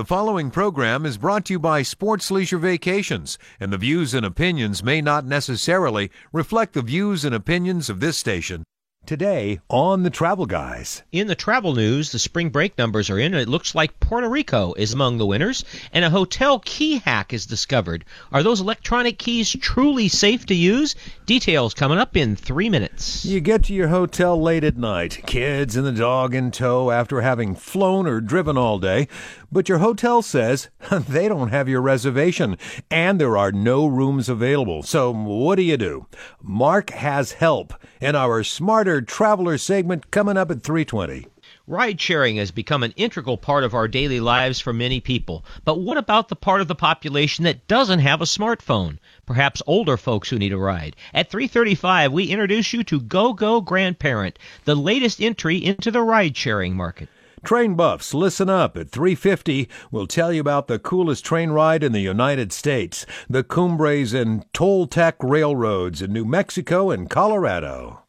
The following program is brought to you by Sports Leisure Vacations, and the views and opinions may not necessarily reflect the views and opinions of this station. Today on the Travel Guys. In the travel news, the spring break numbers are in, and it looks like Puerto Rico is among the winners, and a hotel key hack is discovered. Are those electronic keys truly safe to use? Details coming up in three minutes. You get to your hotel late at night, kids and the dog in tow after having flown or driven all day, but your hotel says they don't have your reservation and there are no rooms available. So what do you do? Mark has help in our Smarter Traveler segment coming up at 320. Ride sharing has become an integral part of our daily lives for many people. But what about the part of the population that doesn't have a smartphone? Perhaps older folks who need a ride. At 335, we introduce you to Go Go Grandparent, the latest entry into the ride sharing market. Train buffs, listen up. At 350, we'll tell you about the coolest train ride in the United States, the Cumbres and Toltec railroads in New Mexico and Colorado.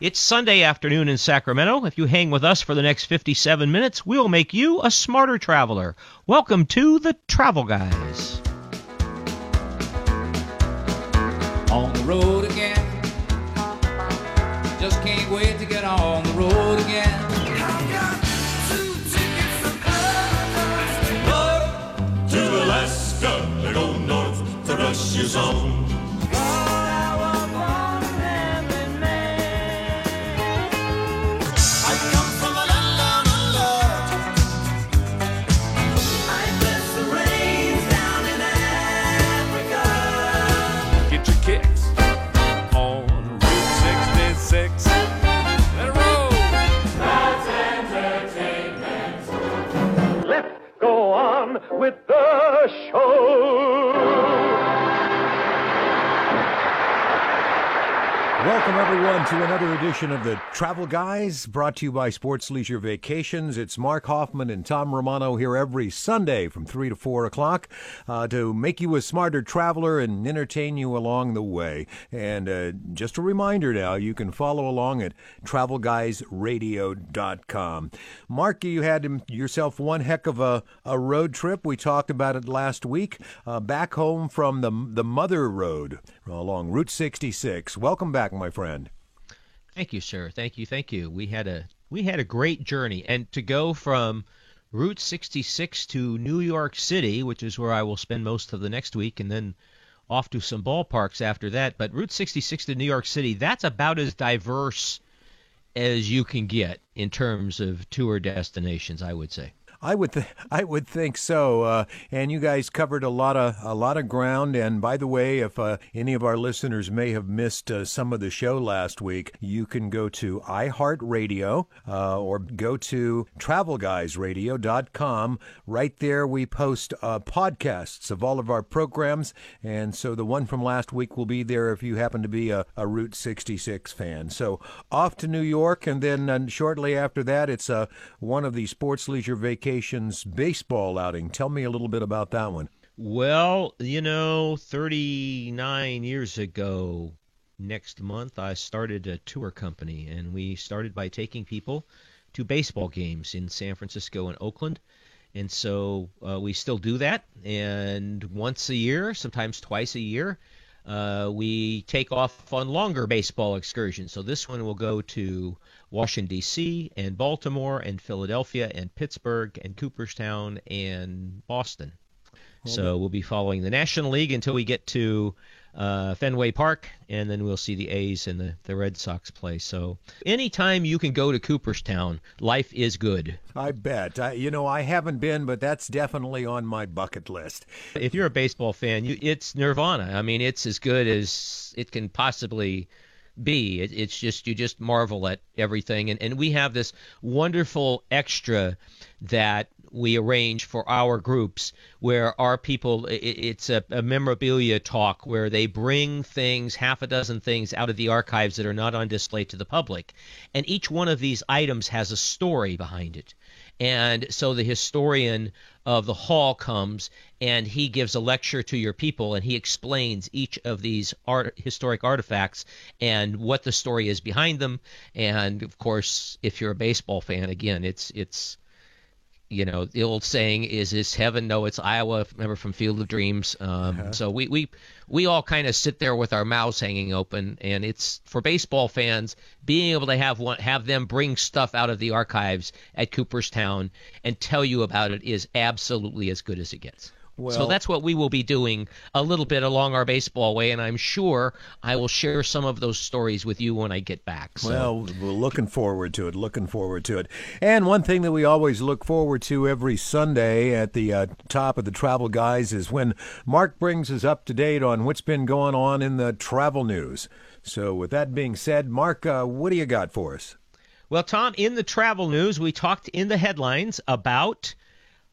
It's Sunday afternoon in Sacramento. If you hang with us for the next 57 minutes, we'll make you a smarter traveler. Welcome to the Travel Guys. On the road again. Just can't wait to get on north to Welcome, everyone, to another edition of the Travel Guys, brought to you by Sports Leisure Vacations. It's Mark Hoffman and Tom Romano here every Sunday from 3 to 4 o'clock uh, to make you a smarter traveler and entertain you along the way. And uh, just a reminder now, you can follow along at travelguysradio.com. Mark, you had yourself one heck of a, a road trip. We talked about it last week. Uh, back home from the, the Mother Road along Route 66. Welcome back, my friend. Thank you, sir. Thank you. Thank you. We had a we had a great journey, and to go from Route 66 to New York City, which is where I will spend most of the next week, and then off to some ballparks after that. But Route 66 to New York City, that's about as diverse as you can get in terms of tour destinations, I would say. I would th- I would think so. Uh, and you guys covered a lot of a lot of ground. And by the way, if uh, any of our listeners may have missed uh, some of the show last week, you can go to iHeartRadio uh, or go to TravelGuysRadio.com. Right there, we post uh, podcasts of all of our programs, and so the one from last week will be there if you happen to be a, a Route 66 fan. So off to New York, and then uh, shortly after that, it's uh, one of the Sports Leisure Vacations baseball outing. Tell me a little bit about that one. Well, you know, 39 years ago, next month, I started a tour company, and we started by taking people to baseball games in San Francisco and Oakland. And so uh, we still do that. And once a year, sometimes twice a year, uh, we take off on longer baseball excursions. So this one will go to Washington, D.C., and Baltimore, and Philadelphia, and Pittsburgh, and Cooperstown, and Boston. So we'll be following the National League until we get to uh, Fenway Park, and then we'll see the A's and the, the Red Sox play. So anytime you can go to Cooperstown, life is good. I bet. I, you know, I haven't been, but that's definitely on my bucket list. If you're a baseball fan, you, it's nirvana. I mean, it's as good as it can possibly be. It, it's just you just marvel at everything, and and we have this wonderful extra that we arrange for our groups where our people it, it's a, a memorabilia talk where they bring things half a dozen things out of the archives that are not on display to the public. And each one of these items has a story behind it and so the historian of the hall comes and he gives a lecture to your people and he explains each of these art, historic artifacts and what the story is behind them. And of course if you're a baseball fan again it's it's you know, the old saying is "Is heaven?" No, it's Iowa. Remember from Field of Dreams. Um, Uh-huh. So we we we all kind of sit there with our mouths hanging open, and it's for baseball fans being able to have one have them bring stuff out of the archives at Cooperstown and tell you about it is absolutely as good as it gets. So that's what we will be doing a little bit along our baseball way, and I'm sure I will share some of those stories with you when I get back. So. Well, we're looking forward to it. Looking forward to it. And one thing that we always look forward to every Sunday at the uh, top of the Travel Guys is when Mark brings us up to date on what's been going on in the travel news. So, with that being said, Mark, uh, what do you got for us? Well, Tom, in the travel news, we talked in the headlines about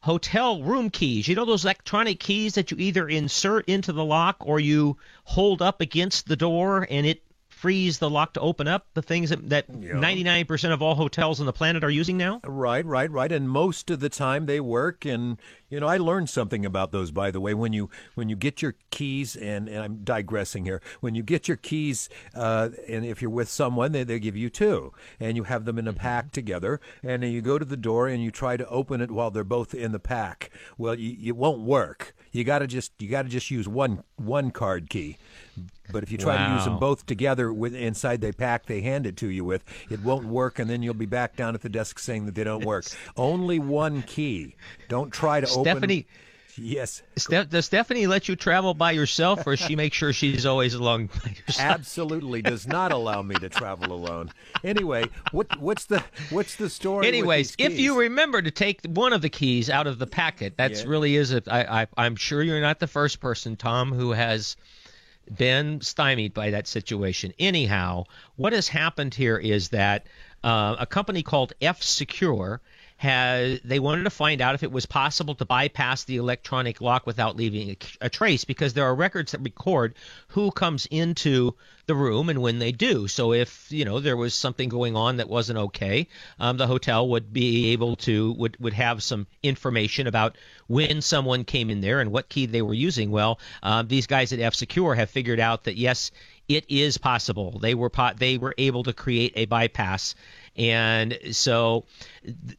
hotel room keys. You know those electronic keys that you either insert into the lock or you hold up against the door and it frees the lock to open up? The things that, that 99% of all hotels on the planet are using now? Right, right, right. And most of the time they work. And you know, I learned something about those, by the way. When you when you get your keys, and, and I'm digressing here. When you get your keys, uh, and if you're with someone, they they give you two, and you have them in a pack together. And then you go to the door and you try to open it while they're both in the pack. Well, you, it won't work. You gotta just you gotta just use one one card key. But if you try to use them both together with inside the pack they hand it to you with, it won't work, and then you'll be back down at the desk saying that they don't work. Only one key. Don't try to Stephanie, open. Yes, Ste- does Stephanie let you travel by yourself or she make sure she's always along by absolutely does not allow me to travel alone. Anyway, what what's the what's the story? Anyways, if you remember to take one of the keys out of the packet, that's Yeah. really is. A, I, I, I'm sure you're not the first person, Tom, who has been stymied by that situation. Anyhow, what has happened here is that uh, a company called F-Secure they wanted to find out if it was possible to bypass the electronic lock without leaving a, a trace because there are records that record who comes into the room and when they do. So if you know there was something going on that wasn't okay, um, the hotel would be able to would would have some information about when someone came in there and what key they were using. Well, um, these guys at F-Secure have figured out that yes, it is possible. They were po- they were able to create a bypass. And so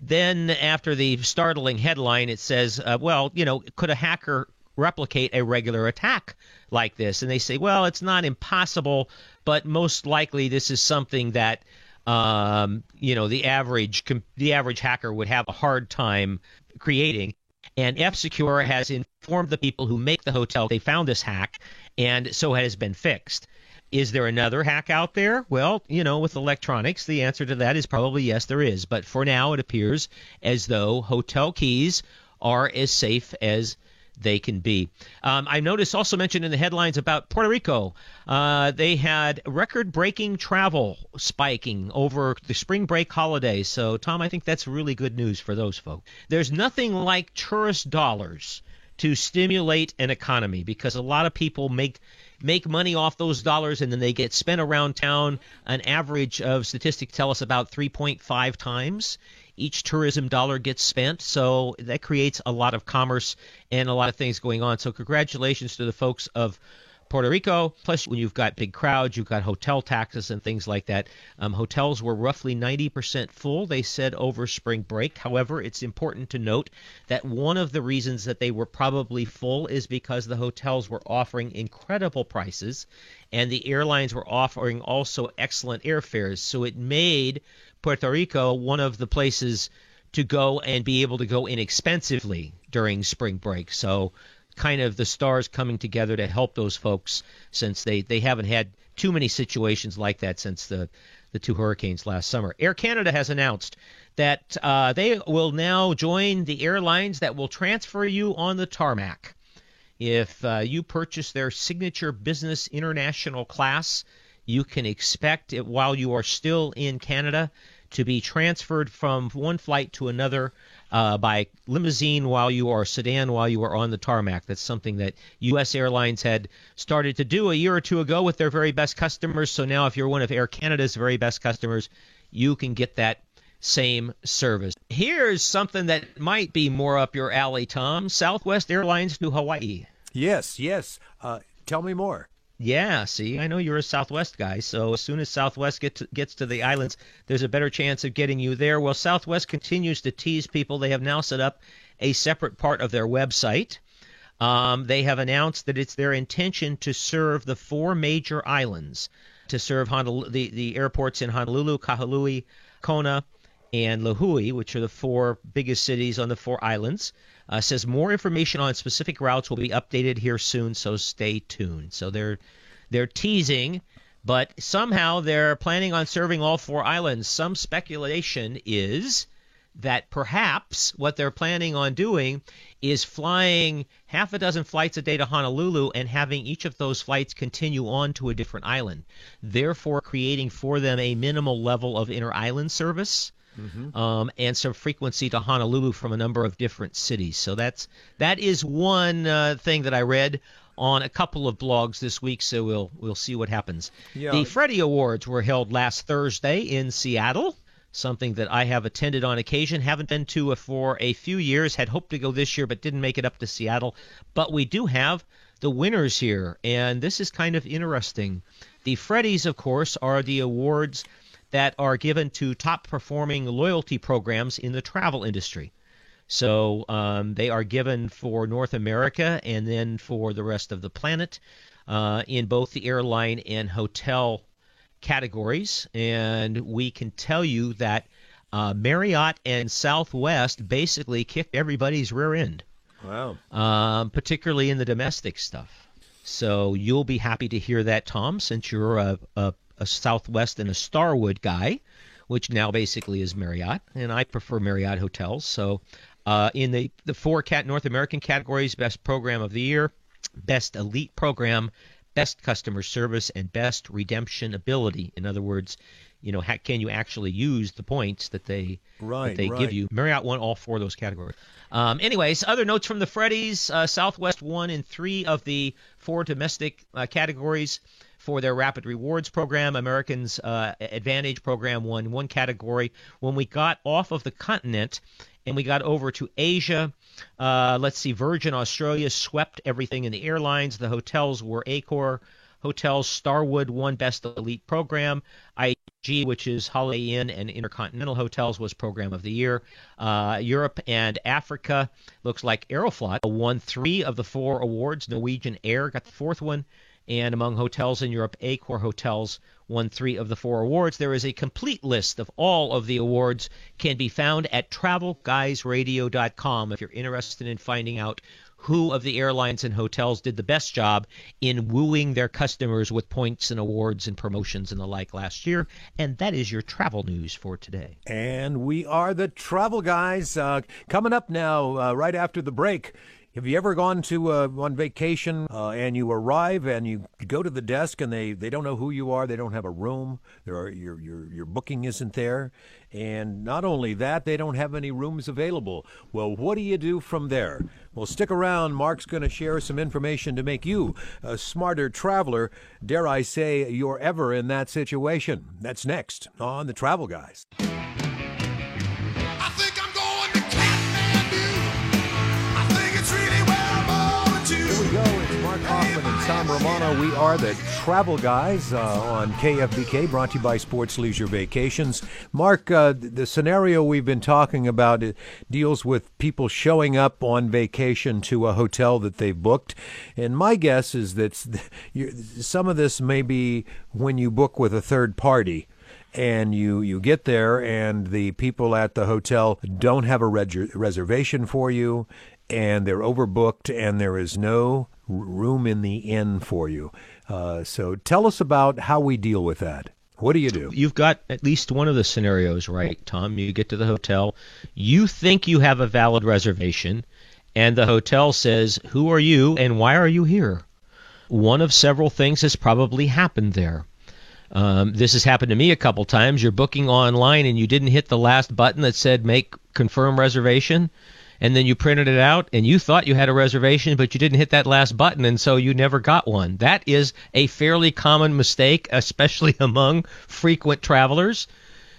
then after the startling headline, it says, uh, well, you know, could a hacker replicate a regular attack like this? And they say, well, it's not impossible, but most likely this is something that um, you know the average the average hacker would have a hard time creating. And F-Secure has informed the people who make the hotel they found this hack, and so it has been fixed. Is there another hack out there? Well, you know, with electronics, the answer to that is probably yes, there is. But for now, it appears as though hotel keys are as safe as they can be. Um, I noticed also mentioned in the headlines about Puerto Rico. Uh, they had record breaking travel spiking over the spring break holidays. So, Tom, I think that's really good news for those folks. There's nothing like tourist dollars to stimulate an economy because a lot of people make make money off those dollars and then they get spent around town. An average of statistics tell us about 3.5 times each tourism dollar gets spent. So that creates a lot of commerce and a lot of things going on. So congratulations to the folks of Puerto Rico. Plus, when you've got big crowds, you've got hotel taxes and things like that. Um, hotels were roughly 90% full, they said, over spring break. However, it's important to note that one of the reasons that they were probably full is because the hotels were offering incredible prices and the airlines were offering also excellent airfares. So it made Puerto Rico one of the places to go and be able to go inexpensively during spring break. So kind of the stars coming together to help those folks since they, they haven't had too many situations like that since the, the two hurricanes last summer. Air Canada has announced that uh, they will now join the airlines that will transfer you on the tarmac. If uh, you purchase their signature business international class, you can expect it while you are still in Canada to be transferred from one flight to another uh, by limousine while you are sedan while you are on the tarmac. That's something that U.S. Airlines had started to do a year or two ago with their very best customers. So now, if you're one of Air Canada's very best customers, you can get that same service. Here's something that might be more up your alley, Tom. Southwest Airlines to Hawaii. yes, yes. Uh, tell me more. Yeah, see, I know you're a Southwest guy, so as soon as Southwest get to, gets to the islands, there's a better chance of getting you there. Well, Southwest continues to tease people. They have now set up a separate part of their website. Um, they have announced that it's their intention to serve the four major islands, to serve Honolulu, the, the airports in Honolulu, Kahului, Kona, and Lihue, which are the four biggest cities on the four islands. Uh, says more information on specific routes will be updated here soon, so stay tuned. So they're they're teasing, but somehow they're planning on serving all four islands. Some speculation is that perhaps what they're planning on doing is flying half a dozen flights a day to Honolulu and having each of those flights continue on to a different island, therefore creating for them a minimal level of inter island service mm-hmm. um, and some frequency to Honolulu from a number of different cities. So that's that is one uh, thing that I read on a couple of blogs this week. So we'll we'll see what happens. Yeah. The Freddie Awards were held last Thursday in Seattle. Something that I have attended on occasion, haven't been to for a few years, had hoped to go this year, but didn't make it up to Seattle. But we do have the winners here, and this is kind of interesting. The Freddies, of course, are the awards that are given to top performing loyalty programs in the travel industry. So um, they are given for North America and then for the rest of the planet uh, in both the airline and hotel categories. And we can tell you that uh, Marriott and Southwest basically kicked everybody's rear end. Wow. Um, particularly in the domestic stuff. So you'll be happy to hear that, Tom, since you're a, a a Southwest and a Starwood guy, which now basically is Marriott, and I prefer Marriott hotels. So uh, in the the four cat North American categories, best program of the year, best elite program, best customer service, and best redemption ability. In other words, you know, can you actually use the points that they right, that they right. give you? Marriott won all four of those categories. Um, anyways, other notes from the Freddies: uh, Southwest won in three of the four domestic uh, categories for their Rapid Rewards program. Americans uh, Advantage program won one category. When we got off of the continent and we got over to Asia, uh, let's see, Virgin Australia swept everything in the airlines. The hotels were Accor hotels. Starwood won Best Elite Program. IG, which is Holiday Inn and Intercontinental Hotels, was Program of the Year. Uh, Europe and Africa looks like Aeroflot won three of the four awards. Norwegian Air got the fourth one. And among hotels in Europe, Accor Hotels won three of the four awards. There is a complete list of all of the awards can be found at travelguysradio.com if you're interested in finding out who of the airlines and hotels did the best job in wooing their customers with points and awards and promotions and the like last year. And that is your travel news for today. And we are the Travel Guys. Uh, coming up now, uh, right after the break. Have you ever gone to uh, on vacation uh, and you arrive and you go to the desk and they, they don't know who you are, they don't have a room, there are, your your your booking isn't there, and not only that, they don't have any rooms available. Well, what do you do from there? Well, stick around. Mark's going to share some information to make you a smarter traveler. Dare I say, you're ever in that situation? That's next on the Travel Guys. Tom Romano. We are the Travel Guys uh, on KFBK, brought to you by Sports Leisure Vacations. Mark, uh, the scenario we've been talking about deals with people showing up on vacation to a hotel that they've booked. And my guess is that some of this may be when you book with a third party and you you get there and the people at the hotel don't have a reg- reservation for you and they're overbooked and there is no room in the inn for you. Uh, so tell us about how we deal with that. What do you do? You've got at least one of the scenarios right, Tom. You get to the hotel, you think you have a valid reservation, and the hotel says, Who are you and why are you here? One of several things has probably happened there. Um, this has happened to me a couple times. You're booking online and you didn't hit the last button that said make confirm reservation and then you printed it out and you thought you had a reservation, but you didn't hit that last button, and so you never got one. That is a fairly common mistake, especially among frequent travelers.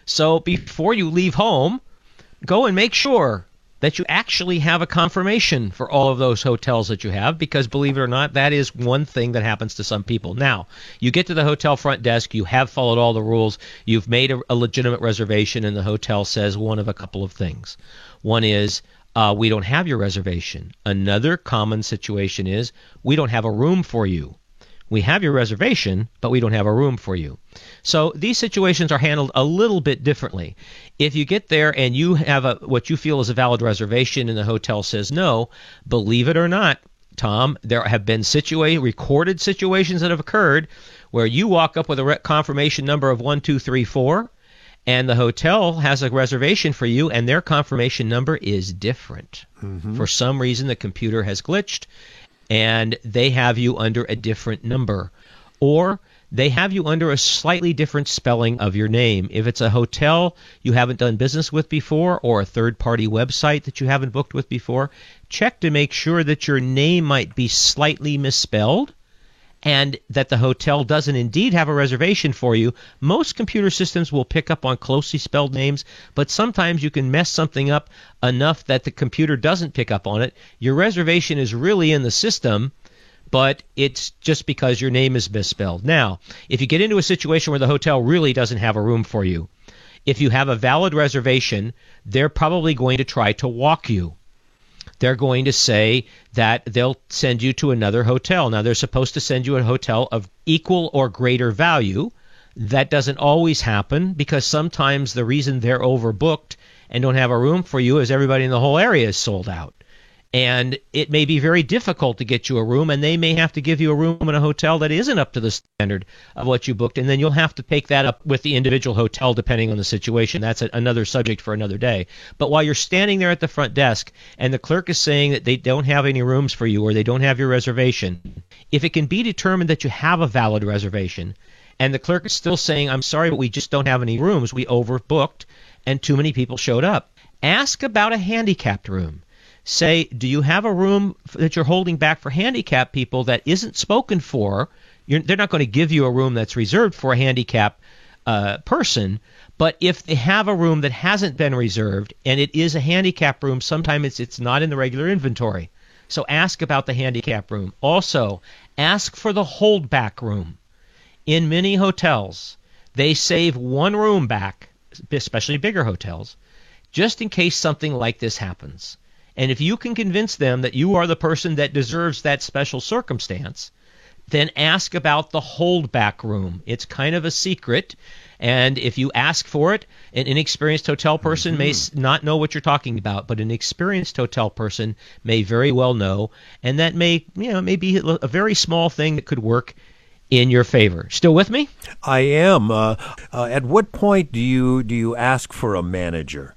So before you leave home, go and make sure that you actually have a confirmation for all of those hotels that you have because believe it or not that is one thing that happens to some people now you get to the hotel front desk you have followed all the rules you've made a, a legitimate reservation and the hotel says one of a couple of things one is uh, we don't have your reservation another common situation is we don't have a room for you we have your reservation, but we don't have a room for you. So these situations are handled a little bit differently. If you get there and you have a what you feel is a valid reservation and the hotel says no, believe it or not, Tom, there have been situa- recorded situations that have occurred where you walk up with a confirmation number of 1234 and the hotel has a reservation for you and their confirmation number is different. Mm-hmm. For some reason the computer has glitched and they have you under a different number. Or they have you under a slightly different spelling of your name. If it's a hotel you haven't done business with before or a third party website that you haven't booked with before, check to make sure that your name might be slightly misspelled and that the hotel doesn't indeed have a reservation for you. Most computer systems will pick up on closely spelled names, but sometimes you can mess something up enough that the computer doesn't pick up on it. Your reservation is really in the system, but it's just because your name is misspelled. Now, if you get into a situation where the hotel really doesn't have a room for you, if you have a valid reservation, they're probably going to try to walk you they're going to say that they'll send you to another hotel. Now, they're supposed to send you a hotel of equal or greater value. That doesn't always happen because sometimes the reason they're overbooked and don't have a room for you is everybody in the whole area is sold out. And it may be very difficult to get you a room, and they may have to give you a room in a hotel that isn't up to the standard of what you booked. And then you'll have to take that up with the individual hotel depending on the situation. That's a, another subject for another day. But while you're standing there at the front desk and the clerk is saying that they don't have any rooms for you or they don't have your reservation, if it can be determined that you have a valid reservation, and the clerk is still saying, I'm sorry, but we just don't have any rooms, we overbooked, and too many people showed up, ask about a handicapped room say, do you have a room that you're holding back for handicapped people that isn't spoken for? You're, they're not going to give you a room that's reserved for a handicapped uh, person. But if they have a room that hasn't been reserved and it is a handicap room, sometimes it's, it's not in the regular inventory. So ask about the handicap room. Also, ask for the holdback room. In many hotels, they save one room back, especially bigger hotels, just in case something like this happens. And if you can convince them that you are the person that deserves that special circumstance, then ask about the holdback room. It's kind of a secret. And if you ask for it, an inexperienced hotel person may not know what you're talking about, but an experienced hotel person may very well know, and that may, you know, may be a a very small thing that could work in your favor. Still with me? I am. Uh, uh, at what point do you do you ask for a manager?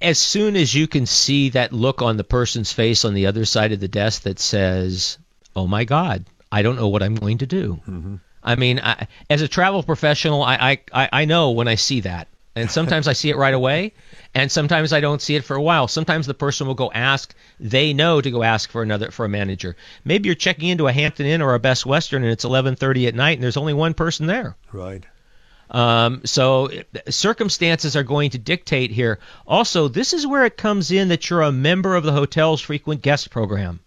As soon as you can see that look on the person's face on the other side of the desk that says, "Oh my God, I don't know what I'm going to do." Mm-hmm. I mean, I, as a travel professional, I, I I I know when I see that, and sometimes I see it right away, and sometimes I don't see it for a while. Sometimes the person will go ask; they know to go ask for another for a manager. Maybe you're checking into a Hampton Inn or a Best Western, and it's 11:30 at night, and there's only one person there. Right. Um, so circumstances are going to dictate here. Also, this is where it comes in that you're a member of the hotel's frequent guest program.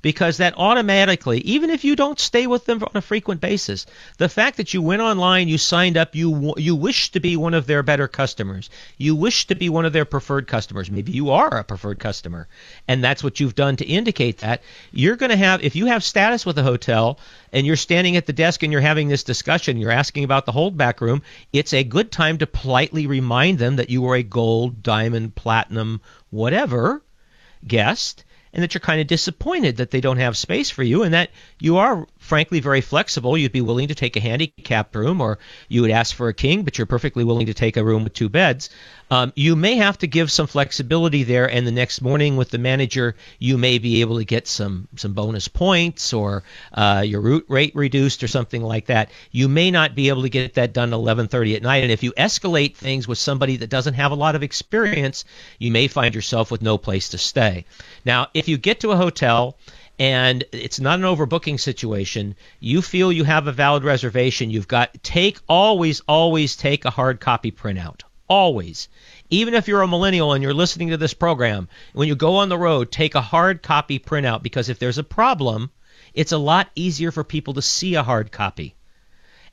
Because that automatically, even if you don't stay with them on a frequent basis, the fact that you went online, you signed up, you you wish to be one of their better customers, you wish to be one of their preferred customers. Maybe you are a preferred customer, and that's what you've done to indicate that. You're going to have, if you have status with a hotel, and you're standing at the desk and you're having this discussion, you're asking about the holdback room, it's a good time to politely remind them that you are a gold, diamond, platinum, whatever guest, and that you're kind of disappointed that they don't have space for you, and that you are frankly very flexible. You'd be willing to take a handicapped room, or you would ask for a king, but you're perfectly willing to take a room with two beds. Um, you may have to give some flexibility there, and the next morning with the manager, you may be able to get some some bonus points or uh, your route rate reduced or something like that. You may not be able to get that done 11:30 at night, and if you escalate things with somebody that doesn't have a lot of experience, you may find yourself with no place to stay. Now, if you get to a hotel and it's not an overbooking situation, you feel you have a valid reservation, you've got take always always take a hard copy printout. Always. even if you're a millennial and you're listening to this program, when you go on the road, take a hard copy printout because if there's a problem, it's a lot easier for people to see a hard copy.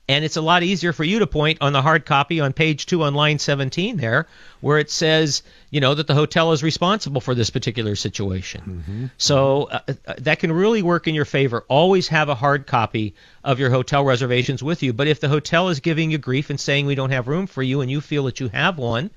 And it's a lot easier for you to point on the hard copy on page two on line 17 there, where it says, you know, that the hotel is responsible for this particular situation. So uh, uh, that can really work in your favor. Always have a hard copy of your hotel reservations with you. But if the hotel is giving you grief and saying we don't have room for you and you feel that you have one,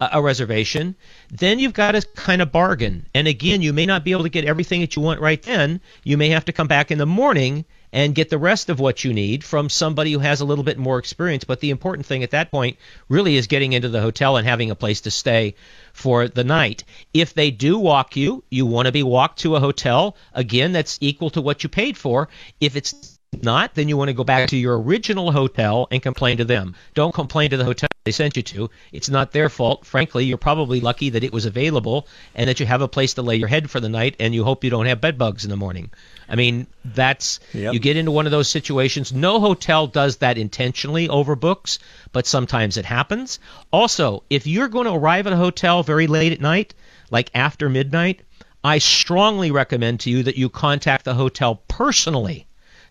a a reservation, then you've got to kind of bargain. And again, you may not be able to get everything that you want right then. You may have to come back in the morning and get the rest of what you need from somebody who has a little bit more experience. But the important thing at that point really is getting into the hotel and having a place to stay for the night. If they do walk you, you want to be walked to a hotel, again, that's equal to what you paid for. If it's not, then you want to go back to your original hotel and complain to them. Don't complain to the hotel they sent you to. It's not their fault. Frankly, you're probably lucky that it was available and that you have a place to lay your head for the night and you hope you don't have bed bugs in the morning. I mean, that's Yep. you get into one of those situations. No hotel does that intentionally over books, but sometimes it happens. Also, if you're going to arrive at a hotel very late at night, like after midnight, I strongly recommend to you that you contact the hotel personally.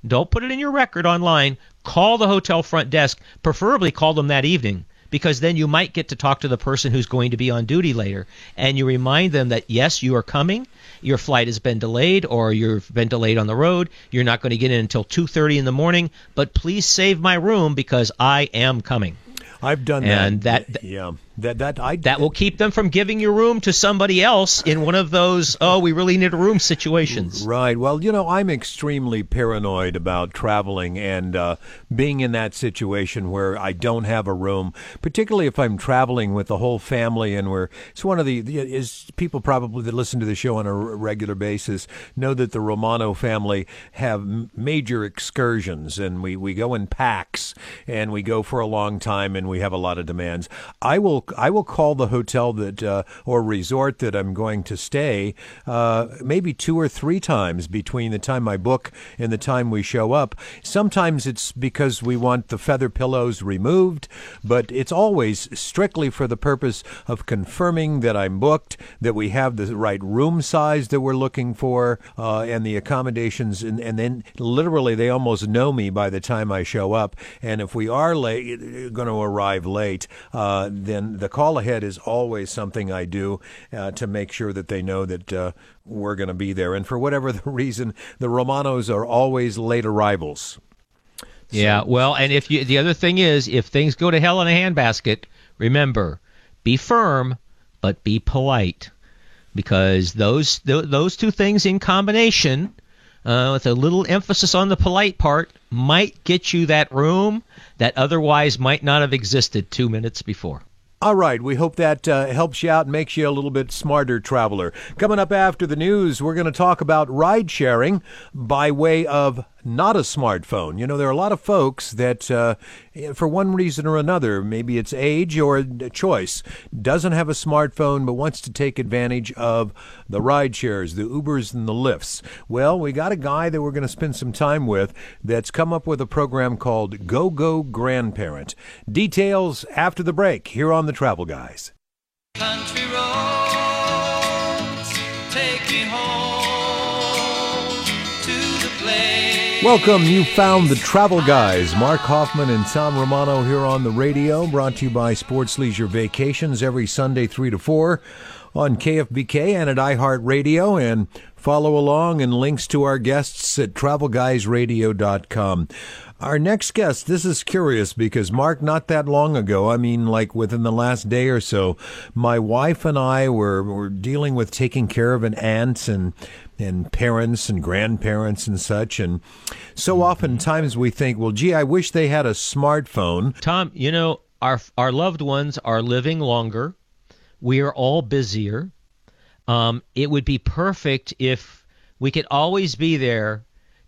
Don't put it in your record online. Call the hotel front desk, preferably call them that evening, because then you might get to talk to the person who's going to be on duty later. And you remind them that, yes, you are coming. Your flight has been delayed or you've been delayed on the road. You're not going to get in until 2:30 in the morning, but please save my room because I am coming. I've done And that. that- yeah, that that I That will keep them from giving your room to somebody else in one of those, oh, we really need a room situations. Right. Well, you know, I'm extremely paranoid about traveling and uh, being in that situation where I don't have a room, particularly if I'm traveling with the whole family and we're. It's one of the, the is people probably that listen to the show on a regular basis know that the Romano family have major excursions and we we go in packs and we go for a long time and we have a lot of demands. I will I will call the hotel that uh, or resort that I'm going to stay uh, maybe two or three times between the time I book and the time we show up. Sometimes it's because we want the feather pillows removed, but it's always strictly for the purpose of confirming that I'm booked, that we have the right room size that we're looking for, uh, and the accommodations. And, and then literally they almost know me by the time I show up. And if we are late, going to arrive late, uh, then the call ahead is always something I do uh, to make sure that they know that uh, we're going to be there. And for whatever the reason, the Romanos are always late arrivals. Yeah, well, and if you the other thing is if things go to hell in a handbasket, remember, be firm but be polite because those th- those two things in combination uh, with a little emphasis on the polite part might get you that room that otherwise might not have existed 2 minutes before. All right, we hope that uh, helps you out and makes you a little bit smarter traveler. Coming up after the news, we're going to talk about ride sharing by way of not a smartphone. You know, there are a lot of folks that, uh, for one reason or another, maybe it's age or choice, doesn't have a smartphone but wants to take advantage of the ride shares, the Ubers and the Lyfts. Well, we got a guy that we're going to spend some time with that's come up with a program called Go Go Grandparent. Details after the break here on the Travel Guys. Country Welcome, you found the Travel Guys. Mark Hoffman and Tom Romano here on the radio, brought to you by Sports Leisure Vacations every Sunday 3 to 4 on KFBK and at iHeartRadio. And follow along and links to our guests at travelguysradio.com. Our next guest, this is curious because Mark, not that long ago, I mean, like within the last day or so, my wife and I were, were dealing with taking care of an aunt and and parents and grandparents and such. And so oftentimes we think, well, gee, I wish they had a smartphone. Tom, you know, our our loved ones are living longer. We are all busier. Um, it would be perfect if we could always be there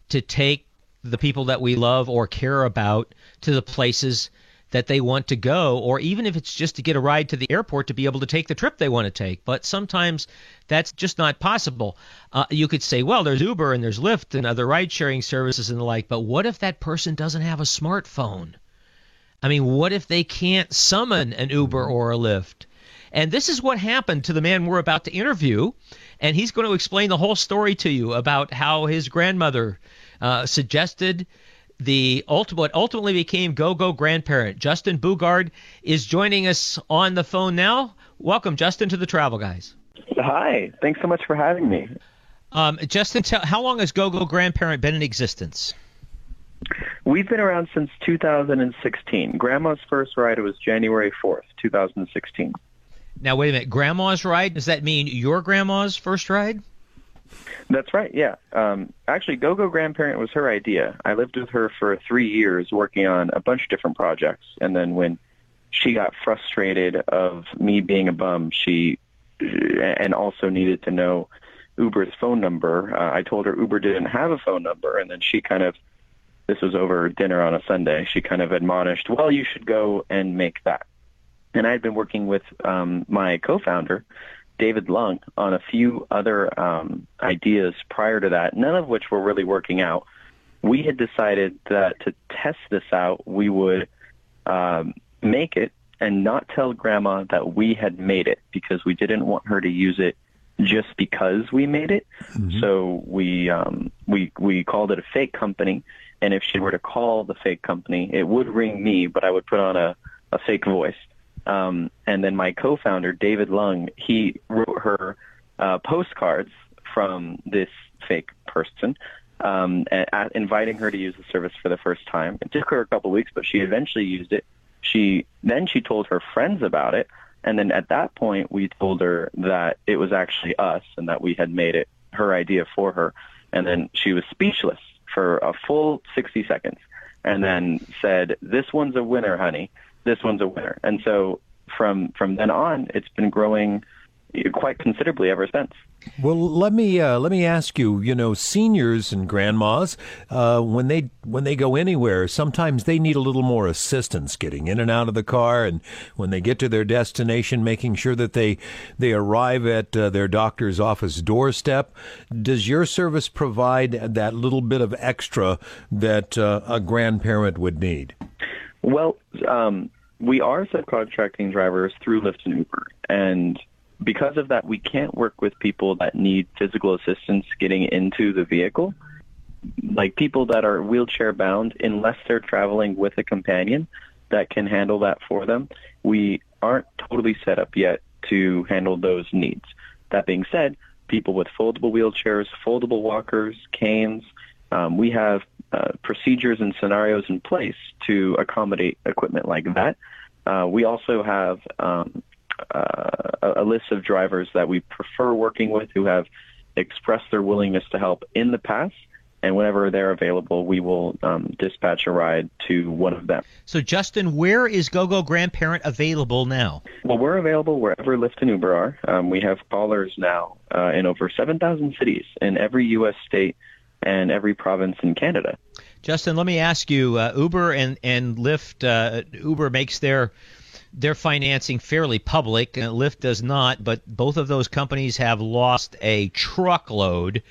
to take the people that we love or care about to the places that they want to go, or even if it's just to get a ride to the airport to be able to take the trip they want to take. But sometimes that's just not possible. Uh, you could say, well, there's Uber and there's Lyft and other ride sharing services and the like, but what if that person doesn't have a smartphone? I mean, what if they can't summon an Uber or a Lyft? And this is what happened to the man we're about to interview. And he's going to explain the whole story to you about how his grandmother uh, suggested the ultimate, ultimately became Go Go grandparent. Justin Boogaard is joining us on the phone now. Welcome, Justin, to the Travel Guys. Hi, thanks so much for having me. Um, Justin, tell, how long has Go Go grandparent been in existence? We've been around since 2016. Grandma's first ride was January 4th, 2016. Now, wait a minute. Grandma's ride? Does that mean your grandma's first ride? That's right, yeah. Um, actually, Go Go Grandparent was her idea. I lived with her for three years working on a bunch of different projects. And then when she got frustrated of me being a bum, she and also needed to know Uber's phone number. Uh, I told her Uber didn't have a phone number, and then she kind of, this was over dinner on a Sunday, she kind of admonished, well, you should go and make that. And I had been working with um, my co-founder, David Lung, on a few other um, ideas prior to that, none of which were really working out. We had decided that to test this out, we would um, make it and not tell grandma that we had made it because we didn't want her to use it just because we made it. Mm-hmm. So we um, we we called it a fake company, and if she were to call the fake company, it would ring me, but I would put on a a fake voice. Um, and then my co-founder David Lung, he wrote her uh, postcards from this fake person, um, at, inviting her to use the service for the first time. It took her a couple of weeks, but she eventually used it. She then she told her friends about it, and then at that point we told her that it was actually us and that we had made it her idea for her. And then she was speechless for a full 60 seconds, and then said, "This one's a winner, honey. This one's a winner." And so from from then on, it's been growing quite considerably ever since. Well, let me uh, let me ask you. You know, seniors and grandmas, uh, when they when they go anywhere, sometimes they need a little more assistance getting in and out of the car, and when they get to their destination, making sure that they they arrive at uh, their doctor's office doorstep. Does your service provide that little bit of extra that uh, a grandparent would need? Well, um, we are subcontracting drivers through Lyft and Uber, and because of that, we can't work with people that need physical assistance getting into the vehicle, like people that are wheelchair bound, unless they're traveling with a companion that can handle that for them. We aren't totally set up yet to handle those needs. That being said, people with foldable wheelchairs, foldable walkers, canes, um, we have uh, procedures and scenarios in place to accommodate equipment like that. Uh, we also have um, uh, a list of drivers that we prefer working with who have expressed their willingness to help in the past. And whenever they're available, we will um, dispatch a ride to one of them. So, Justin, where is GoGo Grandparent available now? Well, we're available wherever Lyft and Uber are. Um, we have callers now uh, in over 7,000 cities in every U.S. state and every province in Canada. Justin, let me ask you: uh, Uber and and Lyft. Uh, Uber makes their their financing fairly public. and Lyft does not, but both of those companies have lost a truckload,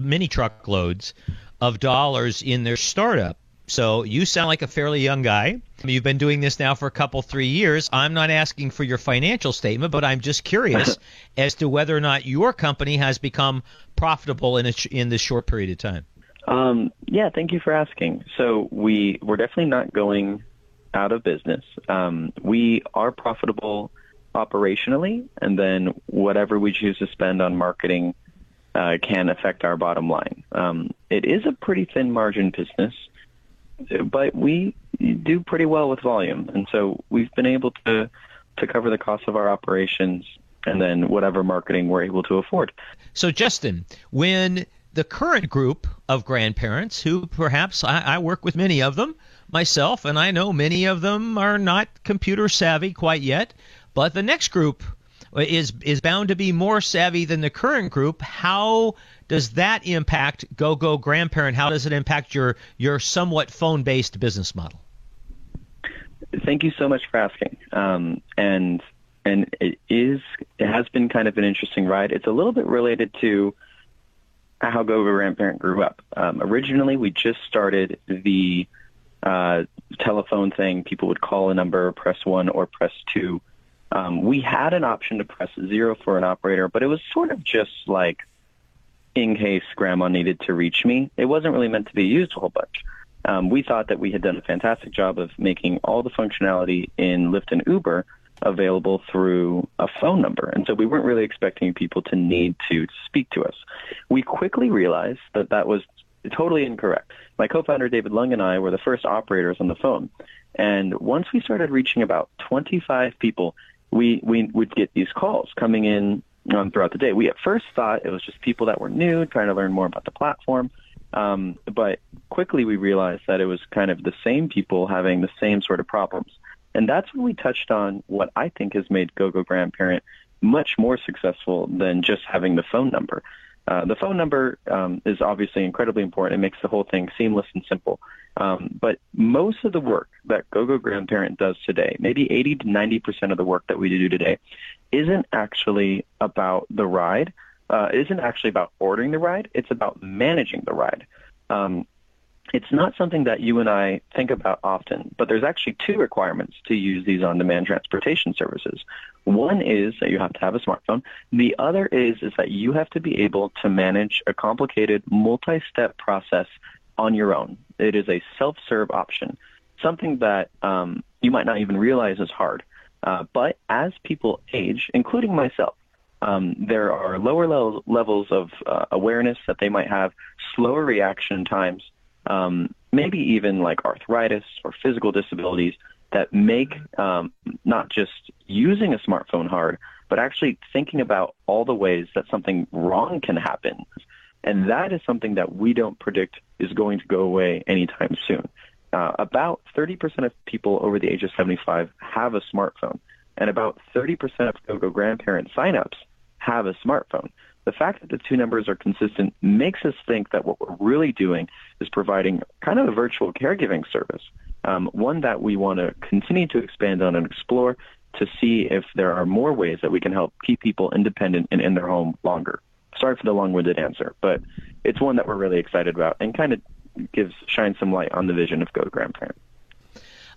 many truckloads of dollars in their startup. So you sound like a fairly young guy. You've been doing this now for a couple, three years. I'm not asking for your financial statement, but I'm just curious as to whether or not your company has become profitable in a, in this short period of time. Um, yeah, thank you for asking. So we we're definitely not going out of business. Um, we are profitable operationally, and then whatever we choose to spend on marketing uh, can affect our bottom line. Um, it is a pretty thin margin business, but we do pretty well with volume, and so we've been able to to cover the cost of our operations and then whatever marketing we're able to afford. So, Justin, when the current group of grandparents, who perhaps I, I work with many of them, myself, and I know many of them are not computer savvy quite yet. But the next group is is bound to be more savvy than the current group. How does that impact Go Go Grandparent? How does it impact your your somewhat phone based business model? Thank you so much for asking. Um, and and it is it has been kind of an interesting ride. It's a little bit related to how Go Grandparent grew up. Um, originally, we just started the uh, telephone thing. People would call a number, press one or press two Um, we had an option to press zero for an operator, but it was sort of just like in case grandma needed to reach me. It wasn't really meant to be used a whole bunch. Um, we thought that we had done a fantastic job of making all the functionality in Lyft and Uber available through a phone number. And so we weren't really expecting people to need to speak to us. We quickly realized that that was totally incorrect. My co-founder David Lung and I were the first operators on the phone. And once we started reaching about 25 people, we, we would get these calls coming in um, throughout the day. We at first thought it was just people that were new, trying to learn more about the platform. Um, but quickly we realized that it was kind of the same people having the same sort of problems. And that's when we touched on what I think has made GoGo Grandparent much more successful than just having the phone number. Uh, the phone number um, is obviously incredibly important. It makes the whole thing seamless and simple. Um, but most of the work that GoGo Grandparent does today, maybe 80 to 90 percent of the work that we do today, isn't actually about the ride. Uh, isn't actually about ordering the ride. It's about managing the ride. Um, it's not something that you and I think about often, but there's actually two requirements to use these on-demand transportation services. One is that you have to have a smartphone. The other is is that you have to be able to manage a complicated multi-step process on your own. It is a self-serve option, something that um, you might not even realize is hard. Uh, but as people age, including myself, um, there are lower level, levels of uh, awareness that they might have, slower reaction times, um, maybe even like arthritis or physical disabilities that make um, not just using a smartphone hard, but actually thinking about all the ways that something wrong can happen. And that is something that we don't predict is going to go away anytime soon. Uh, about 30% of people over the age of 75 have a smartphone, and about 30% of GoGo grandparent signups have a smartphone. The fact that the two numbers are consistent makes us think that what we're really doing is providing kind of a virtual caregiving service, um, one that we want to continue to expand on and explore to see if there are more ways that we can help keep people independent and in their home longer. Sorry for the long-winded answer, but it's one that we're really excited about and kind of gives shines some light on the vision of Go Grandparent.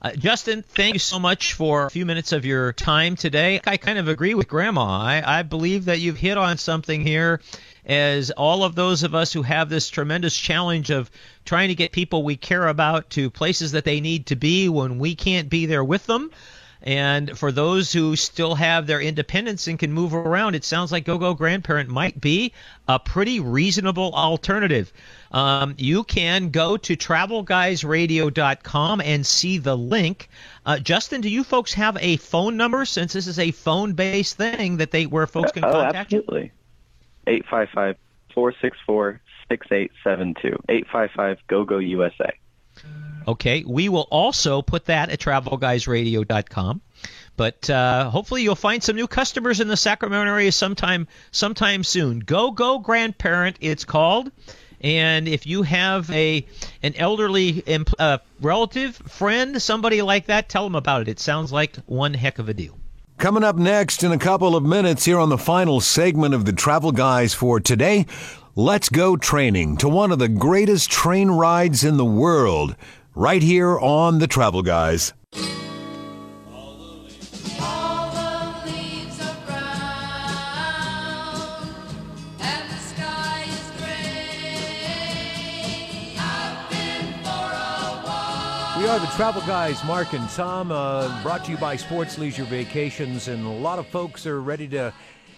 Uh, Justin, thank you so much for a few minutes of your time today. I kind of agree with Grandma. I, I believe that you've hit on something here as all of those of us who have this tremendous challenge of trying to get people we care about to places that they need to be when we can't be there with them. And for those who still have their independence and can move around, it sounds like GoGo Grandparent might be a pretty reasonable alternative. Um, you can go to travelguysradio.com and see the link. Uh, Justin, do you folks have a phone number since this is a phone-based thing that they where folks can oh, contact you? absolutely. 855 464 6872. 855 GoGo USA. Okay, we will also put that at travelguysradio.com. But uh, hopefully you'll find some new customers in the Sacramento area sometime sometime soon. Go Go Grandparent, it's called. And if you have a an elderly uh, relative, friend, somebody like that, tell them about it. It sounds like one heck of a deal. Coming up next in a couple of minutes here on the final segment of the Travel Guys for today, let's go training to one of the greatest train rides in the world, right here on the Travel Guys. Are the Travel Guys, Mark and Tom, uh, brought to you by Sports Leisure Vacations, and a lot of folks are ready to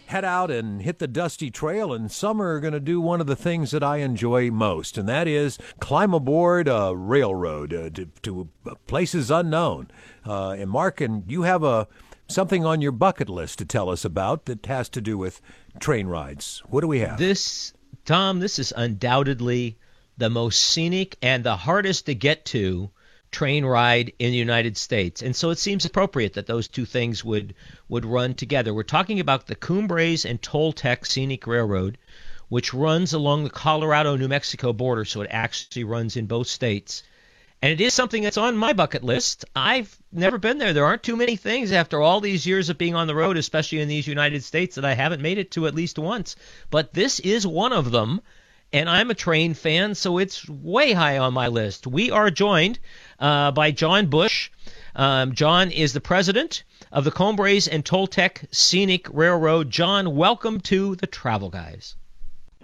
head out and hit the dusty trail, and some are going to do one of the things that I enjoy most, and that is climb aboard a railroad uh, to, to places unknown. Uh, and Mark, and you have a something on your bucket list to tell us about that has to do with train rides. What do we have? This, Tom, this is undoubtedly the most scenic and the hardest to get to train ride in the United States. And so it seems appropriate that those two things would would run together. We're talking about the Cumbres and Toltec Scenic Railroad, which runs along the Colorado New Mexico border, so it actually runs in both states. And it is something that's on my bucket list. I've never been there. There aren't too many things after all these years of being on the road, especially in these United States, that I haven't made it to at least once. But this is one of them. And I'm a train fan, so it's way high on my list. We are joined uh, by John Bush. Um, John is the president of the Cumbres and Toltec Scenic Railroad. John, welcome to the Travel Guys.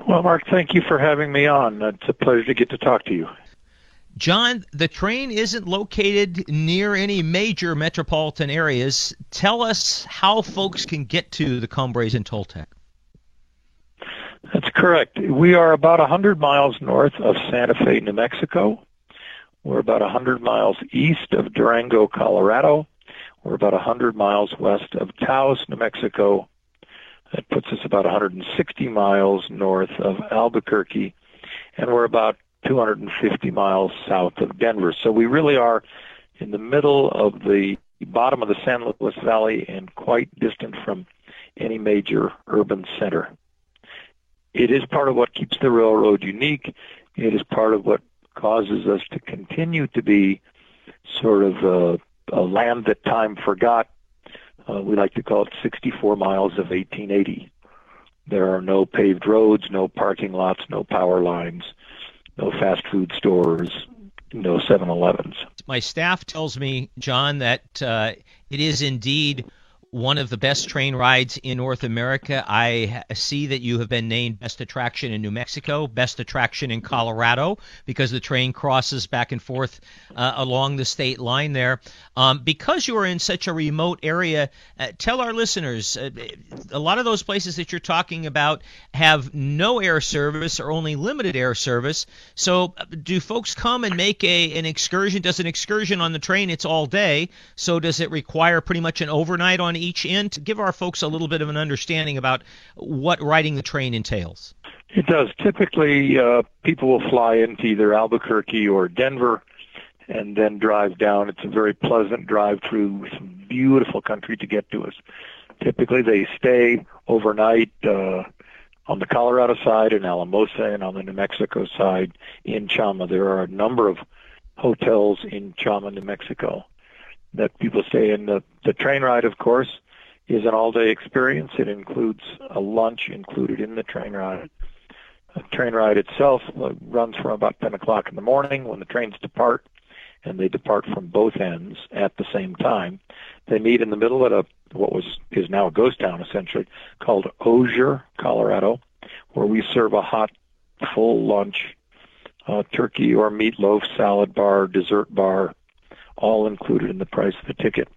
Well, Mark, thank you for having me on. It's a pleasure to get to talk to you. John, the train isn't located near any major metropolitan areas. Tell us how folks can get to the Cumbres and Toltec. That's correct. We are about 100 miles north of Santa Fe, New Mexico. We're about 100 miles east of Durango, Colorado. We're about 100 miles west of Taos, New Mexico. That puts us about 160 miles north of Albuquerque. And we're about 250 miles south of Denver. So we really are in the middle of the bottom of the San Luis Valley and quite distant from any major urban center. It is part of what keeps the railroad unique. It is part of what causes us to continue to be sort of a, a land that time forgot. Uh, we like to call it 64 miles of 1880. There are no paved roads, no parking lots, no power lines, no fast food stores, no 7-Elevens. My staff tells me, John, that uh, it is indeed one of the best train rides in North America. I see that you have been named best attraction in New Mexico, best attraction in Colorado, because the train crosses back and forth uh, along the state line there. Um, because you are in such a remote area, uh, tell our listeners uh, a lot of those places that you're talking about have no air service or only limited air service. So, uh, do folks come and make a an excursion? Does an excursion on the train? It's all day. So, does it require pretty much an overnight on each end to give our folks a little bit of an understanding about what riding the train entails? It does. Typically, uh, people will fly into either Albuquerque or Denver and then drive down. It's a very pleasant drive through some beautiful country to get to us. Typically, they stay overnight uh, on the Colorado side in Alamosa and on the New Mexico side in Chama. There are a number of hotels in Chama, New Mexico that people stay in. The, the train ride, of course, is an all-day experience. It includes a lunch included in the train ride. The train ride itself uh, runs from about 10 o'clock in the morning when the trains depart, and they depart from both ends at the same time. They meet in the middle at a what was is now a ghost town essentially called Osier, Colorado, where we serve a hot, full lunch, uh, turkey or meatloaf, salad bar, dessert bar, all included in the price of the ticket.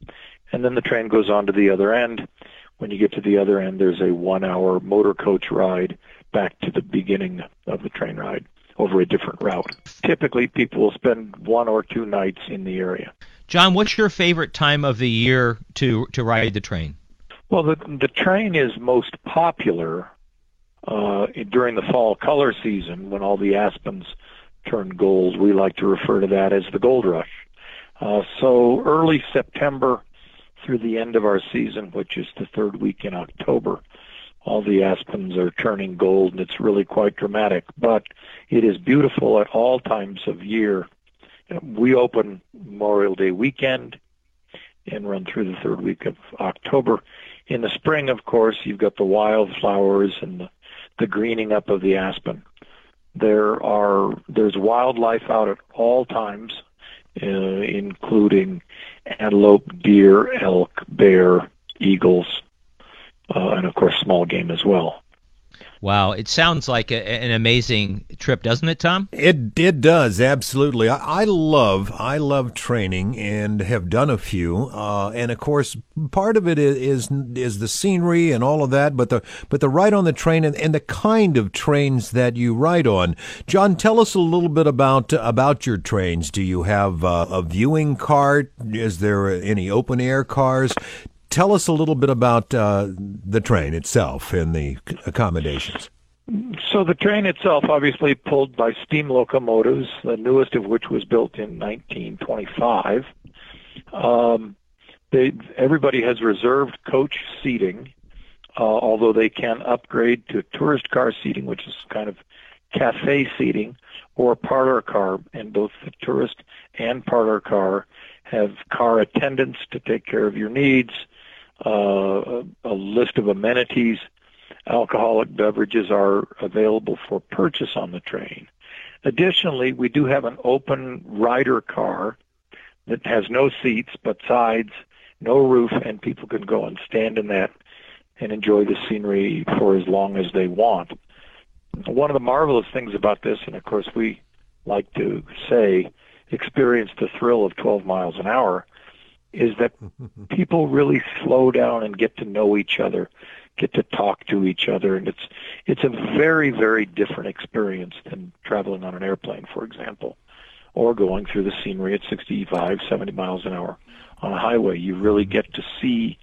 And then the train goes on to the other end. When you get to the other end, there's a one-hour motor coach ride back to the beginning of the train ride over a different route. Typically, people will spend one or two nights in the area. John, what's your favorite time of the year to to ride the train? Well, the the train is most popular uh, during the fall color season when all the aspens turn gold. We like to refer to that as the gold rush. Uh, so early September through the end of our season, which is the third week in October, all the aspens are turning gold, and it's really quite dramatic. But it is beautiful at all times of year. We open Memorial Day weekend and run through the third week of October. In the spring, of course, you've got the wildflowers and the, the greening up of the aspen. There are there's wildlife out at all times, uh, including antelope, deer, elk, bear, eagles, uh, and of course small game as well. Wow, it sounds like a, an amazing trip, doesn't it, Tom? It it does absolutely. I, I love I love training and have done a few. Uh, and of course, part of it is, is the scenery and all of that. But the but the ride on the train and, and the kind of trains that you ride on. John, tell us a little bit about about your trains. Do you have uh, a viewing cart? Is there any open air cars? Tell us a little bit about uh, the train itself and the accommodations. So the train itself, obviously pulled by steam locomotives, the newest of which was built in 1925. Um, they, everybody has reserved coach seating, uh, although they can upgrade to tourist car seating, which is kind of cafe seating, or parlor car. And both the tourist and parlor car have car attendants to take care of your needs Uh, a list of amenities. Alcoholic beverages are available for purchase on the train. Additionally, we do have an open rider car that has no seats but sides no roof, and people can go and stand in that and enjoy the scenery for as long as they want. One of the marvelous things about this, and of course we like to say, experience the thrill of 12 miles an hour, is that people really slow down and get to know each other, get to talk to each other, and it's it's a very very different experience than traveling on an airplane, for example, or going through the scenery at 65, 70 miles an hour on a highway. You really mm-hmm. get to see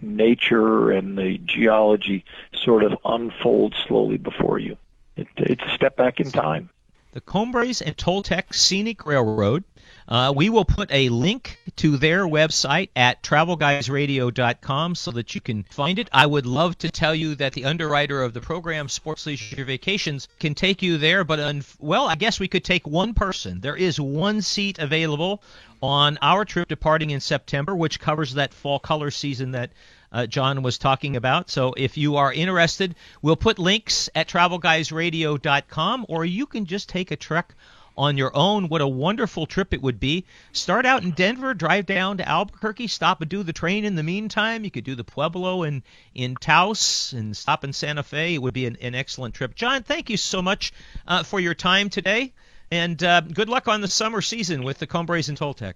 nature and the geology sort of unfold slowly before you. It, it's a step back in time. The Cumbres and Toltec Scenic Railroad. Uh, we will put a link to their website at travelguysradio.com so that you can find it. I would love to tell you that the underwriter of the program, Sports Leisure Vacations, can take you there, but un- well, I guess we could take one person. There is one seat available on our trip departing in September, which covers that fall color season that uh, John was talking about. So if you are interested, we'll put links at travelguysradio.com, or you can just take a trek on your own. What a wonderful trip it would be. Start out in Denver, drive down to Albuquerque, stop and do the train in the meantime. You could do the Pueblo in, in Taos and stop in Santa Fe. It would be an, an excellent trip. John, thank you so much uh, for your time today. And uh, good luck on the summer season with the Cumbres and Toltec.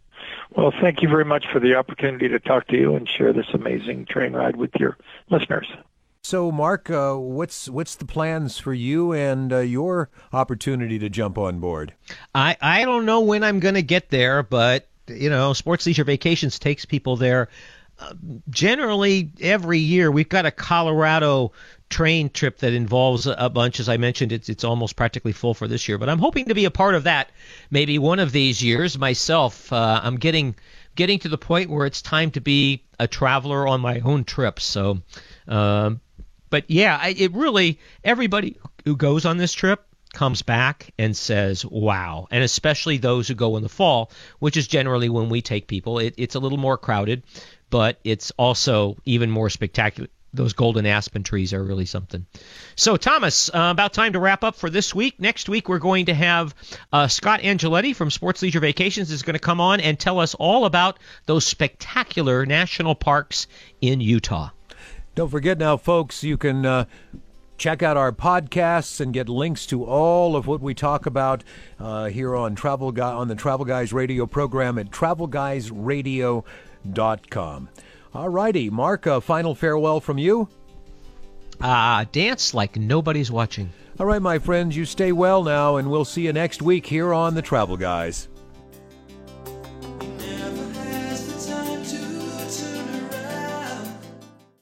Well, thank you very much for the opportunity to talk to you and share this amazing train ride with your listeners. So, Mark, uh, what's what's the plans for you and uh, your opportunity to jump on board? I I don't know when I'm going to get there, but you know, Sports Leisure Vacations takes people there. Uh, generally, every year we've got a Colorado train trip that involves a bunch. As I mentioned, it's it's almost practically full for this year, but I'm hoping to be a part of that. Maybe one of these years myself. Uh, I'm getting getting to the point where it's time to be a traveler on my own trips. So, um, but yeah, I, it really everybody who goes on this trip comes back and says, "Wow!" And especially those who go in the fall, which is generally when we take people. It, it's a little more crowded, but it's also even more spectacular those golden aspen trees are really something. So, Thomas, uh, about time to wrap up for this week. Next week, we're going to have uh, Scott Angeletti from Sports Leisure Vacations is going to come on and tell us all about those spectacular national parks in Utah. Don't forget now, folks, you can. Uh, check out our podcasts and get links to all of what we talk about uh, here on Travel Guy on the Travel Guys Radio program at travelguysradio.com. All righty, Mark, a final farewell from you. Ah, uh, dance like nobody's watching. All right, my friends, you stay well now, and we'll see you next week here on The Travel Guys.